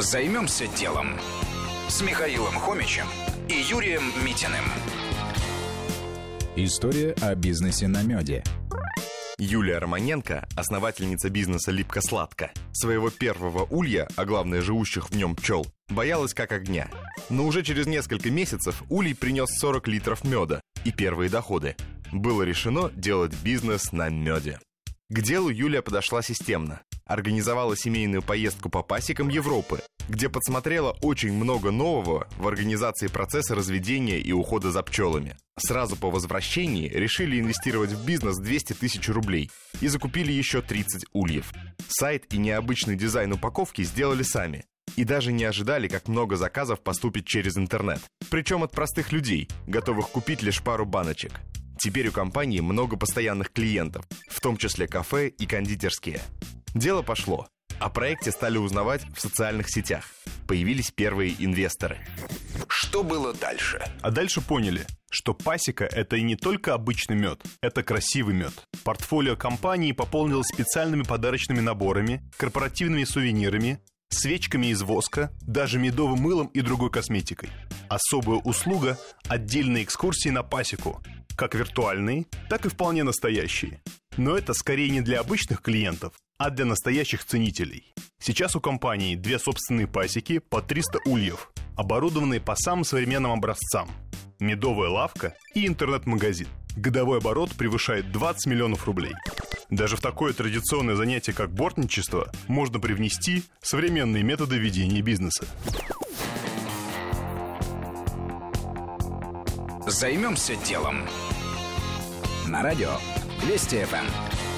Займемся делом с Михаилом Хомичем и Юрием Митиным. История о бизнесе на меде. Юлия Романенко, основательница бизнеса «Липко-сладко», своего первого улья, а главное живущих в нем пчел, боялась как огня. Но уже через несколько месяцев улей принес 40 литров меда и первые доходы. Было решено делать бизнес на меде. К делу Юлия подошла системно. Организовала семейную поездку по пасекам Европы, где подсмотрела очень много нового в организации процесса разведения и ухода за пчелами. Сразу по возвращении решили инвестировать в бизнес 200 тысяч рублей и закупили еще 30 ульев. Сайт и необычный дизайн упаковки сделали сами. И даже не ожидали, как много заказов поступит через интернет. Причем от простых людей, готовых купить лишь пару баночек. Теперь у компании много постоянных клиентов, в том числе кафе и кондитерские. Дело пошло. О проекте стали узнавать в социальных сетях. Появились первые инвесторы. Что было дальше? А дальше поняли, что пасека – это и не только обычный мед, это красивый мед. Портфолио компании пополнилось специальными подарочными наборами, корпоративными сувенирами, свечками из воска, даже медовым мылом и другой косметикой. Особая услуга – отдельные экскурсии на пасеку, как виртуальные, так и вполне настоящие. Но это скорее не для обычных клиентов, а для настоящих ценителей. Сейчас у компании две собственные пасеки по 300 ульев, оборудованные по самым современным образцам. Медовая лавка и интернет-магазин. Годовой оборот превышает 20 миллионов рублей. Даже в такое традиционное занятие, как бортничество, можно привнести современные методы ведения бизнеса. Займемся делом. На радио Вести ФМ.